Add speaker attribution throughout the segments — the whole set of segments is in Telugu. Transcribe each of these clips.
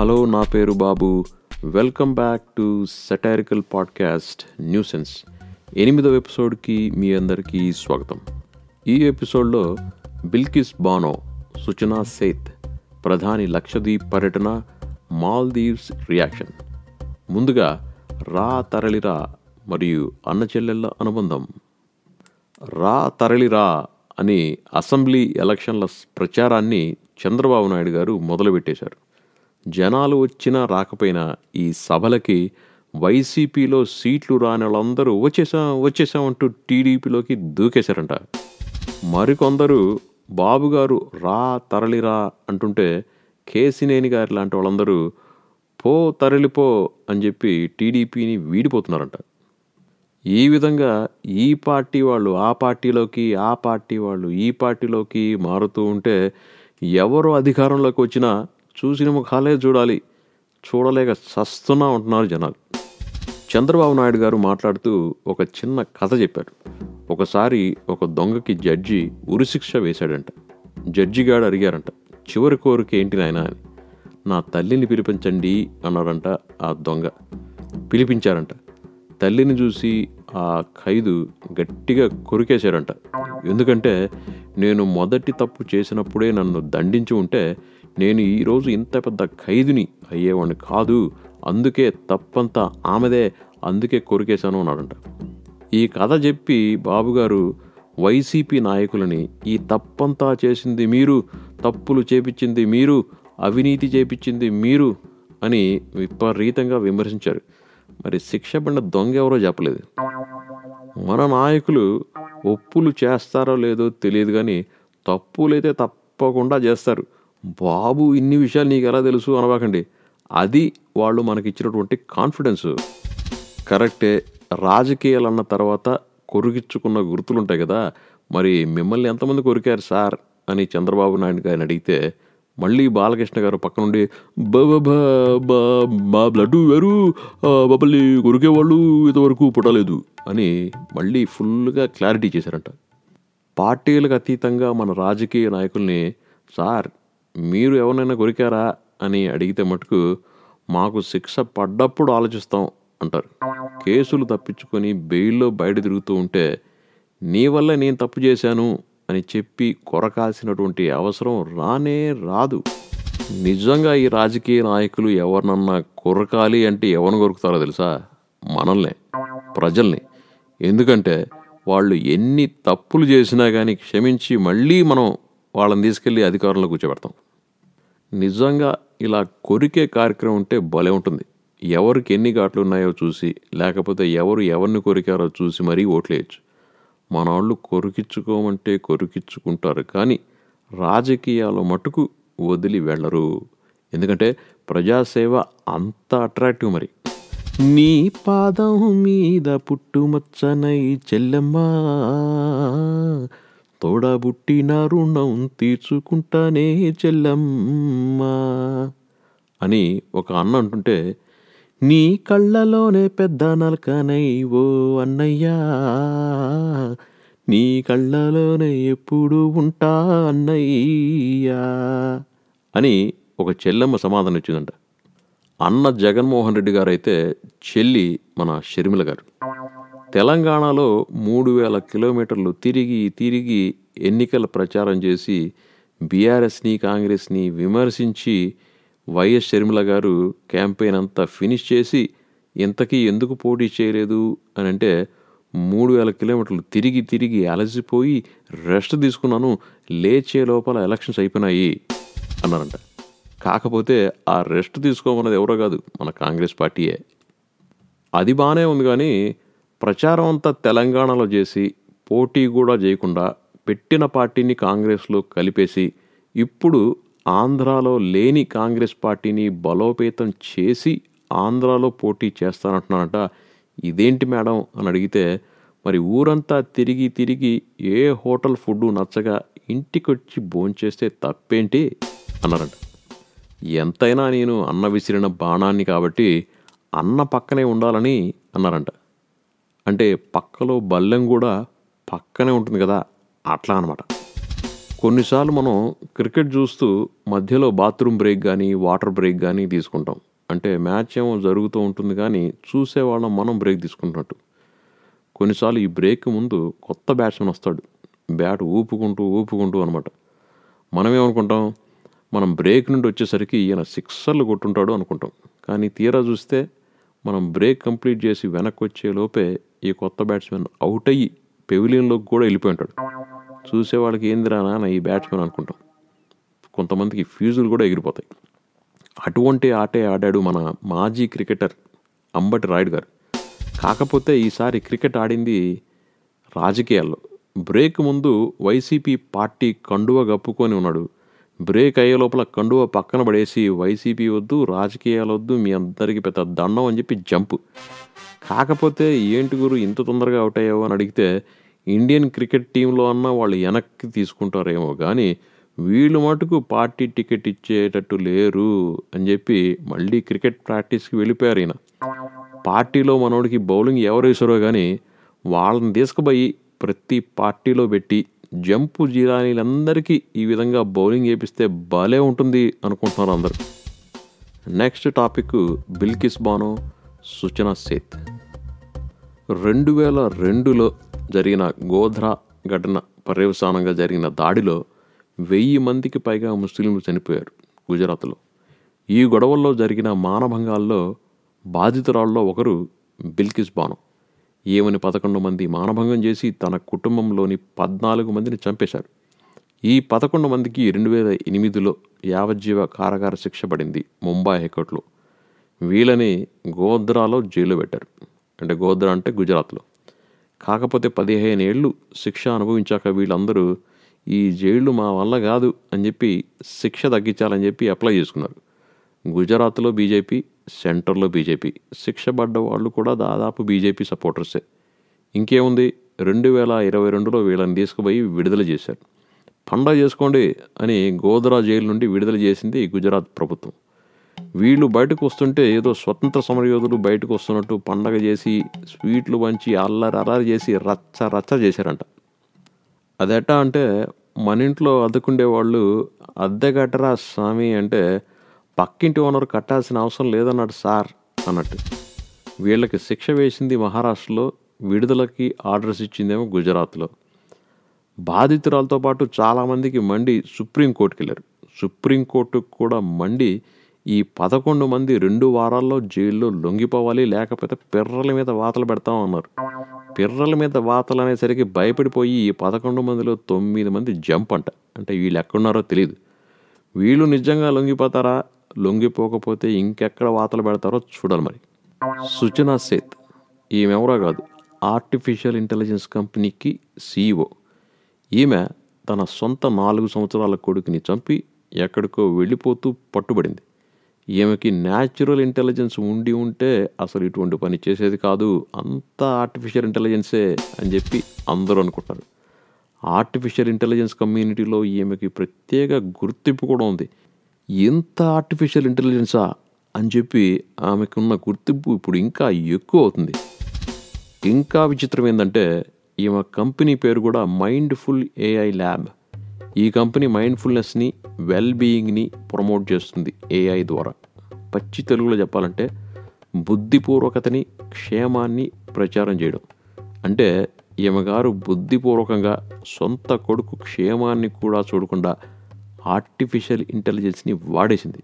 Speaker 1: హలో నా పేరు Babu. Welcome back to satirical podcast nuisance ఎనిమిదవ ఎపిసోడ్కి మీ అందరికీ స్వాగతం. ఈ ఎపిసోడ్లో బిల్కిస్ బానో సుచనా సేత్ ప్రధాని లక్షద్వీప్ పర్యటన మాల్దీవ్స్ రియాక్షన్. ముందుగా రా తరలిరా మరియు అన్న చెల్లెళ్ళ అనుబంధం. రా తరలిరా అని అసెంబ్లీ ఎలక్షన్ల ప్రచారాన్ని చంద్రబాబు నాయుడు గారు మొదలుపెట్టేశారు. జనాలు వచ్చినా రాకపోయినా ఈ సభలకి వైసీపీలో సీట్లు రాని వాళ్ళందరూ వచ్చేసాం వచ్చేసాం అంటూ టీడీపీలోకి దూకేశారంట. మరికొందరు బాబుగారు రా తరలిరా అంటుంటే కేసినేని గారి లాంటి వాళ్ళందరూ పో తరలిపో అని చెప్పి టీడీపీని వీడిపోతున్నారంట. ఈ విధంగా ఈ పార్టీ వాళ్ళు ఆ పార్టీలోకి ఆ పార్టీ వాళ్ళు ఈ పార్టీలోకి మారుతూ ఉంటే ఎవరు అధికారంలోకి వచ్చినా చూసిన ముఖాలే చూడాలి. చూడలేక చస్తున్నా ఉంటున్నారు జనాలు. చంద్రబాబు నాయుడు గారు మాట్లాడుతూ ఒక చిన్న కథ చెప్పారు ఒకసారి ఒక దొంగకి జడ్జి ఉరిశిక్ష వేశాడంట. జడ్జి గారు అడిగారంట చివరి కోరిక ఏంటి నాయనా అని? నా తల్లిని పిలిపించండి అన్నాడంట ఆ దొంగ. పిలిపించారంట. తల్లిని చూసి ఆ ఖైదు గట్టిగా కొరికేశారంట. ఎందుకంటే నేను మొదటి తప్పు చేసినప్పుడే నన్ను దండించి ఉంటే నేను ఈరోజు ఇంత పెద్ద ఖైదుని అయ్యేవాడిని కాదు. అందుకే తప్పంతా ఆమెదే. అందుకే కొరికేశాను అన్నాడంట. ఈ కథ చెప్పి బాబుగారు వైసీపీ నాయకులని ఈ తప్పంతా చేసింది మీరు తప్పులు చేపించింది మీరు అవినీతి చేపించింది మీరు అని విపరీతంగా విమర్శించారు. మరి శిక్ష పడిన దొంగ ఎవరో చెప్పలేదు. మన నాయకులు ఒప్పులు చేస్తారో లేదో తెలియదు కానీ తప్పులైతే తప్పకుండా చేస్తారు. బాబు ఇన్ని విషయాలు నీకు ఎలా తెలుసు అనబాకండి. అది వాళ్ళు మనకి ఇచ్చినటువంటి కాన్ఫిడెన్స్ కరెక్టే రాజకీయాలు అన్న తర్వాత కొరికిచ్చుకున్న గుర్తులుంటాయి కదా. మరి మిమ్మల్ని ఎంతమంది కొరికారు సార్? అని చంద్రబాబు నాయుడు గారిని అడిగితే మళ్ళీ బాలకృష్ణ గారు పక్క నుండి మా బ్లడ్ వేరు మమ్మల్ని కొరికేవాళ్ళు ఇంతవరకు పుట్టలేదు. అని మళ్ళీ ఫుల్గా క్లారిటీ చేశారంట. పార్టీలకు అతీతంగా మన రాజకీయ నాయకుల్ని సార్ మీరు ఎవరినైనా కొరికారా అని అడిగితే మటుకు మాకు శిక్ష పడ్డప్పుడు ఆలోచిస్తాం అంటారు. కేసులు తప్పించుకొని బెయిల్లో బయట తిరుగుతూ ఉంటే నీ వల్ల నేను తప్పు చేశాను అని చెప్పి కొరకాల్సినటువంటి అవసరం రానే రాదు. నిజంగా ఈ రాజకీయ నాయకులు ఎవరినన్నా కొరకాలి అంటే ఎవరిని కొరుకుతారో తెలుసా? మనల్నే ప్రజల్ని. ఎందుకంటే వాళ్ళు ఎన్ని తప్పులు చేసినా కానీ క్షమించి మళ్ళీ మనం వాళ్ళని తీసుకెళ్ళి అధికారంలో కూర్చోబెడతాం. నిజంగా ఇలా కొరికే కార్యక్రమం ఉంటే భలే ఉంటుంది. ఎవరికి ఎన్ని ఘాట్లు ఉన్నాయో చూసి లేకపోతే ఎవరు ఎవరిని కొరికారో చూసి మరీ ఓట్లేయచ్చు. మన వాళ్ళు కొరికించుకోమంటే కొరికించుకుంటారు కానీ రాజకీయాలు మటుకు వదిలి వెళ్ళరు. ఎందుకంటే ప్రజాసేవ అంత అట్రాక్టివ్ మరి. నీ పాదం మీద పుట్టుమచ్చనై చెల్లెమ్మా. తోడబుట్టిన రుణం తీర్చుకుంటానే చెల్లెమ్మా అని ఒక అన్న అంటుంటే నీ కళ్ళలోనే పెద్ద నలకనై ఓ అన్నయ్యా. నీ కళ్ళలోనే ఎప్పుడు ఉంటా అన్నయ్యా. అని ఒక చెల్లెమ్మ సమాధానం ఇచ్చిందంట. అన్న జగన్మోహన్ రెడ్డి గారైతే చెల్లి మన షర్మిల గారు. తెలంగాణలో మూడు వేల కిలోమీటర్లు తిరిగి తిరిగి ఎన్నికల ప్రచారం చేసి బీఆర్ఎస్ని కాంగ్రెస్ని విమర్శించి వైఎస్ షర్మిల గారు క్యాంపెయిన్ అంతా ఫినిష్ చేసి ఇంతకీ ఎందుకు పోటీ చేయలేదు అని అంటే మూడు వేల కిలోమీటర్లు తిరిగి తిరిగి అలసిపోయి రెస్ట్ తీసుకున్నాను లేచే లోపల ఎలక్షన్స్ అయిపోయినాయి అన్నారంట. కాకపోతే ఆ రెస్ట్ తీసుకోమన్నది ఎవరో కాదు మన కాంగ్రెస్ పార్టీయే. అది బాగానే ఉంది కానీ ప్రచారం అంతా తెలంగాణలో చేసి పోటీ కూడా చేయకుండా పెట్టిన పార్టీని కాంగ్రెస్లో కలిపేసి ఇప్పుడు ఆంధ్రాలో లేని కాంగ్రెస్ పార్టీని బలోపేతం చేసి ఆంధ్రాలో పోటీ చేస్తానంటున్నానట ఇదేంటి మేడం అని అడిగితే మరి ఊరంతా తిరిగి తిరిగి ఏ హోటల్ ఫుడ్ నచ్చగా ఇంటికొచ్చి భోంచేస్తే తప్పేంటి? అన్నారంట. ఎంతైనా నేను అన్న విసిరిన బాణాన్ని కాబట్టి అన్న పక్కనే ఉండాలని అన్నారంట. అంటే పక్కలో బల్లెం కూడా పక్కనే ఉంటుంది కదా అట్లా అనమాట కొన్నిసార్లు మనం క్రికెట్ చూస్తూ మధ్యలో బాత్రూమ్ బ్రేక్ కానీ వాటర్ బ్రేక్ కానీ తీసుకుంటాం. అంటే మ్యాచ్ ఏమో జరుగుతూ ఉంటుంది కానీ చూసేవాళ్ళం మనం బ్రేక్ తీసుకుంటున్నట్టు కొన్నిసార్లు ఈ బ్రేక్ ముందు కొత్త బ్యాట్స్మెన్ వస్తాడు. బ్యాట్ ఊపుకుంటూ ఊపుకుంటూ అనమాట మనమేమనుకుంటాం? మనం బ్రేక్ నుండి వచ్చేసరికి ఈయన సిక్సర్లు కొట్టుంటాడు అనుకుంటాం. కానీ తీరా చూస్తే మనం బ్రేక్ కంప్లీట్ చేసి వెనక్కి వచ్చే లోపే ఈ కొత్త బ్యాట్స్మెన్ అవుట్ అయ్యి పెవిలియన్లోకి కూడా వెళ్ళిపోయి ఉంటాడు. చూసేవాళ్ళకి ఏందిరా నాన్న ఈ బ్యాట్స్మెన్ అనుకుంటాం. కొంతమందికి ఫ్యూజులు కూడా ఎగిరిపోతాయి. అటువంటి ఆటే ఆడాడు మన మాజీ క్రికెటర్ అంబటి రాయుడు గారు. కాకపోతే ఈసారి క్రికెట్ ఆడింది రాజకీయాల్లో. బ్రేక్ ముందు వైసీపీ పార్టీ కండువ కప్పుకొని ఉన్నాడు బ్రేక్ అయ్యే లోపల కండువ పక్కన పడేసి వైసీపీ వద్దు రాజకీయాలు వద్దు మీ అందరికీ పెద్ద దండం అని చెప్పి జంప్. కాకపోతే ఏంటి గురు ఇంత తొందరగా అవుట్ అయ్యావు అని అడిగితే ఇండియన్ క్రికెట్ టీంలో అన్న వాళ్ళు వెనక్కి తీసుకుంటారేమో కానీ వీళ్ళు మటుకు పార్టీ టికెట్ ఇచ్చేటట్టు లేరు అని చెప్పి మళ్ళీ క్రికెట్ ప్రాక్టీస్కి వెళ్ళిపోయారు ఈయన. పార్టీలో మనోడికి బౌలింగ్ ఎవరు వేసారో కానీ వాళ్ళని తీసుకుపోయి ప్రతి పార్టీలో పెట్టి జంపు జీరానీలందరికీ ఈ విధంగా బౌలింగ్ వేపిస్తే భలే ఉంటుంది అనుకుంటున్నారు అందరు. నెక్స్ట్ టాపిక్ బిల్కిస్ బానో సూచన సేత్. రెండు వేల రెండులో జరిగిన గోధ్రా ఘటన పర్యవసానంగా జరిగిన దాడిలో వెయ్యి మందికి పైగా ముస్లింలు చనిపోయారు గుజరాత్లో. ఈ గొడవల్లో జరిగిన మానభంగాల్లో బాధితురాల్లో ఒకరు బిల్కిస్ బానో. ఏమని పదకొండు మంది మానభంగం చేసి తన కుటుంబంలోని పద్నాలుగు మందిని చంపేశారు. ఈ పదకొండు మందికి రెండు వేల ఎనిమిదిలో యావజ్జీవ కారాగార శిక్ష పడింది ముంబై హైకోర్టులో. వీళ్ళని గోద్రాలో జైలు పెట్టారు. అంటే గోద్రా అంటే గుజరాత్లో. కాకపోతే పదిహేను ఏళ్ళు శిక్ష అనుభవించాక వీళ్ళందరూ ఈ జైళ్ళు మా వల్ల కాదు అని చెప్పి శిక్ష తగ్గించాలని చెప్పి అప్లై చేసుకున్నారు. గుజరాత్లో బీజేపీ సెంటర్లో బీజేపీ. శిక్ష పడ్డ వాళ్ళు కూడా దాదాపు బీజేపీ సపోర్టర్సే. ఇంకేముంది? రెండు వేల ఇరవై రెండులో వీళ్ళని తీసుకుపోయి విడుదల చేశారు. పండగ చేసుకోండి అని గోధరా జైలు నుండి విడుదల చేసింది గుజరాత్ ప్రభుత్వం. వీళ్ళు బయటకు వస్తుంటే ఏదో స్వతంత్ర సమరయోధులు బయటకు వస్తున్నట్టు పండగ చేసి స్వీట్లు పంచి అల్లరి అల్లరి చేసి రచ్చ రచ్చ చేశారంట. అదెట్టా అంటే మన ఇంట్లో అద్దెకుండే వాళ్ళు అద్దె కట్టరా స్వామి అంటే పక్కింటి ఓనర్ కట్టాల్సిన అవసరం లేదన్నాడు సార్ అన్నట్టు. వీళ్ళకి శిక్ష వేసింది మహారాష్ట్రలో విడుదలకి ఆర్డర్స్ ఇచ్చిందేమో గుజరాత్లో. బాధితురాలతో పాటు చాలామందికి మండి సుప్రీంకోర్టుకి వెళ్ళారు. సుప్రీంకోర్టుకు కూడా మండి ఈ పదకొండు మంది రెండు వారాల్లో జైల్లో లొంగిపోవాలి లేకపోతే పిర్రల మీద వాతలు పెడతాం అన్నారు పిర్రల మీద వాతలు అనేసరికి భయపడిపోయి ఈ పదకొండు మందిలో తొమ్మిది మంది జంప్ అంట. అంటే వీళ్ళు ఎక్కడున్నారో తెలియదు వీళ్ళు నిజంగా లొంగిపోతారా? లొంగిపోకపోతే ఇంకెక్కడ వాతలు పెడతారో చూడాలి మరి. సుచనా సేత్. ఈమెవరో కాదు. ఆర్టిఫిషియల్ ఇంటెలిజెన్స్ కంపెనీకి సీఈఓ. ఈమె తన సొంత నాలుగు సంవత్సరాల కొడుకుని చంపి ఎక్కడికో వెళ్ళిపోతూ పట్టుబడింది. ఈమెకి న్యాచురల్ ఇంటెలిజెన్స్ ఉండి ఉంటే అసలు ఇటువంటి పని చేసేది కాదు. అంతా ఆర్టిఫిషియల్ ఇంటెలిజెన్సే అని చెప్పి అందరూ అనుకుంటారు ఆర్టిఫిషియల్ ఇంటెలిజెన్స్ కమ్యూనిటీలో ఈమెకి ప్రత్యేక గుర్తింపు కూడా ఉంది. ఇంత ఆర్టిఫిషియల్ ఇంటెలిజెన్సా అని చెప్పి ఆమెకున్న గుర్తింపు ఇప్పుడు ఇంకా ఎక్కువ అవుతుంది. ఇంకా విచిత్రం ఏంటంటే ఈమె కంపెనీ పేరు కూడా మైండ్ఫుల్ ఏఐ ల్యాబ్ ఈ కంపెనీ మైండ్ఫుల్నెస్ని వెల్ బీయింగ్ని ప్రమోట్ చేస్తుంది ఏఐ ద్వారా. పచ్చి తెలుగులో చెప్పాలంటే బుద్ధిపూర్వకతని క్షేమాన్ని ప్రచారం చేయడం. అంటే ఈమె గారు బుద్ధిపూర్వకంగా సొంత కొడుకు క్షేమాన్ని కూడా చూడకుండా ఆర్టిఫిషియల్ ఇంటెలిజెన్స్ని వాడేసింది.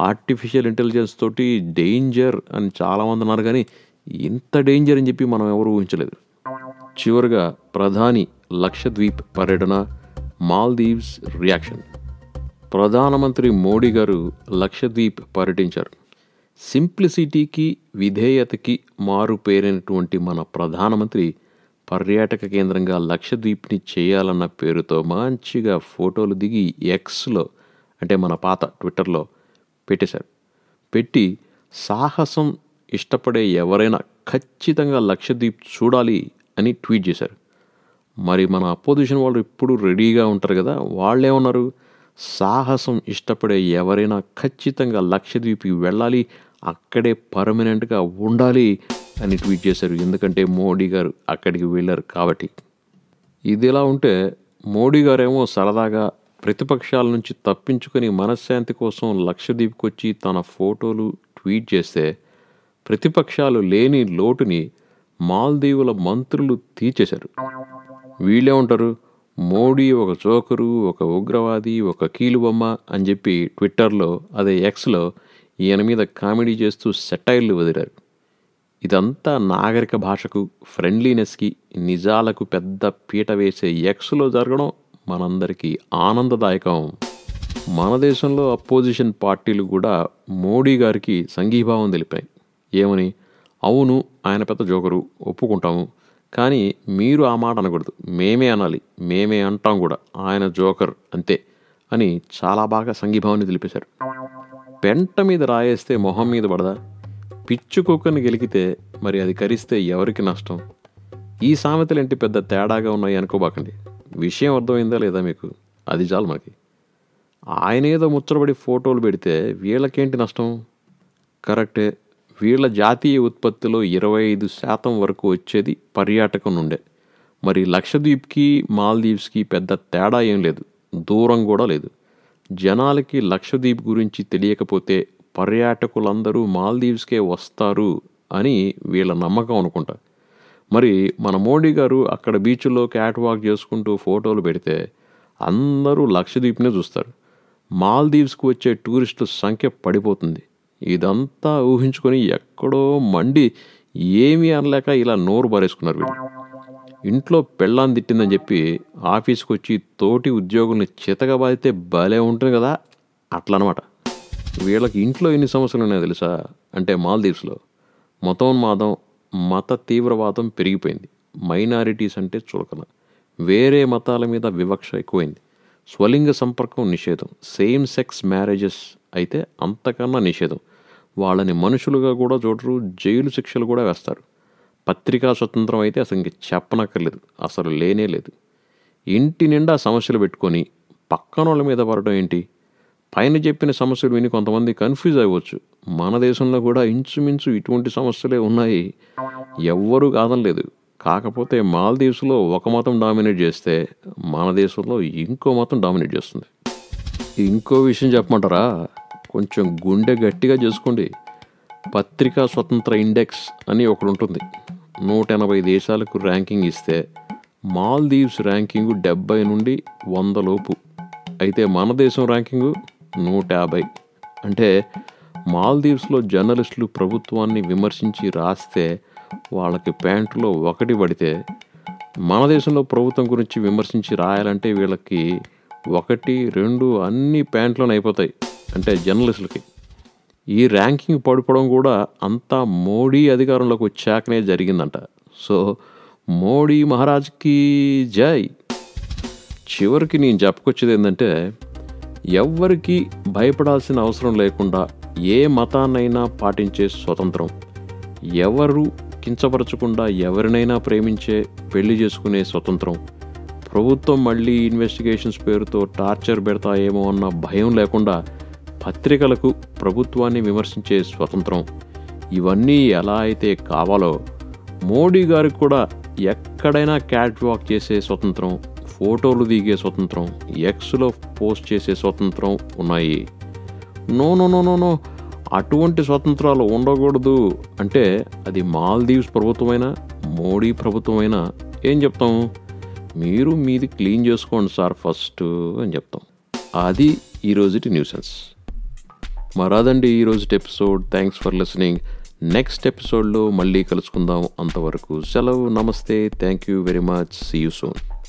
Speaker 1: ఆర్టిఫిషియల్ ఇంటెలిజెన్స్ తోటి డేంజర్ అని చాలామంది ఉన్నారు కానీ ఇంత డేంజర్ అని చెప్పి మనం ఎవరు ఊహించలేదు. చివరిగా ప్రధాని లక్షద్వీప్ పర్యటన మాల్దీవ్స్ రియాక్షన్. ప్రధానమంత్రి మోడీ గారు లక్షద్వీప్ పర్యటించారు. సింప్లిసిటీకి విధేయతకి మారు పేరైనటువంటి మన ప్రధానమంత్రి పర్యాటక కేంద్రంగా లక్షద్వీప్ని చేయాలన్న పేరుతో మంచిగా ఫోటోలు దిగి ఎక్స్లో అంటే మన పాత ట్విట్టర్లో పెట్టేశారు. పెట్టి సాహసం ఇష్టపడే ఎవరైనా ఖచ్చితంగా లక్షద్వీప్ చూడాలి అని ట్వీట్ చేశారు. మరి మన అపోజిషన్ వాళ్ళు ఎప్పుడు రెడీగా ఉంటారు కదా వాళ్ళేమన్నారు? సాహసం ఇష్టపడే ఎవరైనా ఖచ్చితంగా లక్షద్వీప్కి వెళ్ళాలి అక్కడే పర్మనెంట్గా ఉండాలి. అని ట్వీట్ చేశారు. ఎందుకంటే మోడీ గారు అక్కడికి వెళ్ళారు కాబట్టి. ఇది ఇలా ఉంటే మోడీ గారేమో సరదాగా ప్రతిపక్షాల నుంచి తప్పించుకొని మనశ్శాంతి కోసం లక్షద్వీప్కి తన ఫోటోలు ట్వీట్ చేస్తే ప్రతిపక్షాలు లేని లోటుని మాల్దీవుల మంత్రులు తీర్చేశారు. వీళ్ళేమంటారు? మోడీ ఒక చోకరు ఒక ఉగ్రవాది ఒక కీలుబొమ్మ అని చెప్పి ట్విట్టర్లో అదే ఎక్స్లో ఈయన మీద కామెడీ చేస్తూ సెటైర్లు వదిలారు. ఇదంతా నాగరిక భాషకు ఫ్రెండ్లీనెస్కి నిజాలకు పెద్ద పీట వేసే ఎక్స్లో జరగడం మనందరికీ ఆనందదాయకం. మన దేశంలో అపోజిషన్ పార్టీలు కూడా మోడీ గారికి సంఘీభావం తెలిపాయి. ఏమని? అవును ఆయన పెద్ద జోకరు ఒప్పుకుంటాము కానీ మీరు ఆ మాట అనకూడదు. మేమే అనాలి మేమే అంటాం కూడా. ఆయన జోకర్ అంతే అని చాలా బాగా సంఘీభావాన్ని తెలిపేశారు. పెంట మీద రాయేస్తే మొహం మీద పడదా? పిచ్చు కుక్కని గెలికితే మరి అది కరిస్తే ఎవరికి నష్టం? ఈ సామెతలేంటి పెద్ద తేడాగా ఉన్నాయి అనుకోబాకండి. విషయం అర్థమైందా లేదా మీకు? అది చాలు మనకి. ఆయనేదో ముచ్చటబడి ఫోటోలు పెడితే వీళ్ళకేంటి నష్టం? కరెక్టే. వీళ్ళ జాతీయ ఉత్పత్తిలో ఇరవై ఐదు శాతం వరకు వచ్చేది పర్యాటకం నుండే. మరి లక్షద్వీప్కి మాల్దీవ్స్కి పెద్ద తేడా ఏం లేదు. దూరం కూడా లేదు. జనాలకి లక్షద్వీప్ గురించి తెలియకపోతే పర్యాటకులందరూ మాల్దీవ్స్కే వస్తారు అని వీళ్ళ నమ్మకం అనుకుంటా. మరి మన మోడీ గారు అక్కడ బీచ్లో క్యాట్ వాక్ చేసుకుంటూ ఫోటోలు పెడితే అందరూ లక్షద్వీప్నే చూస్తారు. మాల్దీవ్స్కి వచ్చే టూరిస్టుల సంఖ్య పడిపోతుంది. ఇదంతా ఊహించుకొని ఎక్కడో మండి ఏమీ అనలేక ఇలా నోరు పారేసుకున్నారు వీళ్ళు. ఇంట్లో పెళ్ళాన్ని తిట్టిందని చెప్పి ఆఫీస్కి వచ్చి తోటి ఉద్యోగుల్ని చితకబాదితే భలే ఉంటుంది కదా అట్లనమాట. వీళ్ళకి ఇంట్లో ఎన్ని సమస్యలు ఉన్నాయో తెలుసా? అంటే మాల్దీవ్స్లో. మతోన్మాదం మత తీవ్రవాదం పెరిగిపోయింది. మైనారిటీస్ అంటే చులకన. వేరే మతాల మీద వివక్ష ఎక్కువైంది. స్వలింగ సంపర్కం నిషేధం. సేమ్ సెక్స్ మ్యారేజెస్ అయితే అంతకన్నా నిషేధం. వాళ్ళని మనుషులుగా కూడా చూడరు జైలు శిక్షలు కూడా వేస్తారు. పత్రికా స్వతంత్రం అయితే అసలు ఇంక చెప్పనక్కర్లేదు. అసలు లేనే లేదు. ఇంటి నిండా సమస్యలు పెట్టుకొని పక్కన వాళ్ళ మీద పడడం ఏంటి? పైన చెప్పిన సమస్యలు విని కొంతమంది కన్ఫ్యూజ్ అవ్వచ్చు. మన దేశంలో కూడా ఇంచుమించు ఇటువంటి సమస్యలే ఉన్నాయి. ఎవ్వరూ కాదనలేదు. కాకపోతే మాల్దీవ్స్లో ఒక మతం డామినేట్ చేస్తే మన దేశంలో ఇంకో మతం డామినేట్ చేస్తుంది. ఇంకో విషయం చెప్పమంటారా? కొంచెం గుండె గట్టిగా చేసుకోండి. పత్రికా స్వతంత్ర ఇండెక్స్ అని ఒకటి ఉంటుంది. నూట ఎనభై దేశాలకు ర్యాంకింగ్ ఇస్తే మాల్దీవ్స్ ర్యాంకింగ్ డెబ్బై నుండి వంద లోపు. అయితే మన దేశం ర్యాంకింగు నూట యాభై అంటే మాల్దీవ్స్లో జర్నలిస్టులు ప్రభుత్వాన్ని విమర్శించి రాస్తే వాళ్ళకి ప్యాంటులో ఒకటి పడితే మన దేశంలో ప్రభుత్వం గురించి విమర్శించి రాయాలంటే వీళ్ళకి ఒకటి రెండు అన్ని ప్యాంట్లోనే అయిపోతాయి అంటే జర్నలిస్టులకి. ఈ ర్యాంకింగ్ పడిపోవడం కూడా అంతా మోడీ అధికారంలోకి వచ్చాకనే జరిగిందంట. సో మోడీ మహారాజ్కి జై. చివరికి నేను చెప్పుకొచ్చేది ఏంటంటే ఎవ్వరికీ భయపడాల్సిన అవసరం లేకుండా ఏ మతాన్నైనా పాటించే స్వతంత్రం. ఎవరు కించపరచకుండా ఎవరినైనా ప్రేమించే పెళ్ళి చేసుకునే స్వతంత్రం. ప్రభుత్వం మళ్ళీ ఇన్వెస్టిగేషన్స్ పేరుతో టార్చర్ పెడతాయేమో అన్న భయం లేకుండా పత్రికలకు ప్రభుత్వాన్ని విమర్శించే స్వతంత్రం. ఇవన్నీ ఎలా అయితే కావాలో మోడీ గారికి కూడా ఎక్కడైనా క్యాట్ వాక్ చేసే స్వతంత్రం. ఫోటోలు దిగే స్వతంత్రం ఎక్స్లో పోస్ట్ చేసే స్వతంత్రం ఉన్నాయి. No no no no no. అటువంటి స్వతంత్రాలు ఉండకూడదు. అంటే అది మాల్దీవ్స్ ప్రభుత్వమైనా మోడీ ప్రభుత్వమైనా ఏం చెప్తాం? మీరు మీది క్లీన్ చేసుకోండి సార్ ఫస్ట్ అని చెప్తాం. అది ఈరోజుటి న్యూసెన్స్. మరాదండి ఈరోజుటి episode. Thanks for listening. Next ఎపిసోడ్లో మళ్ళీ కలుసుకుందాం. అంతవరకు సెలవు. నమస్తే. Thank you very much. See you soon.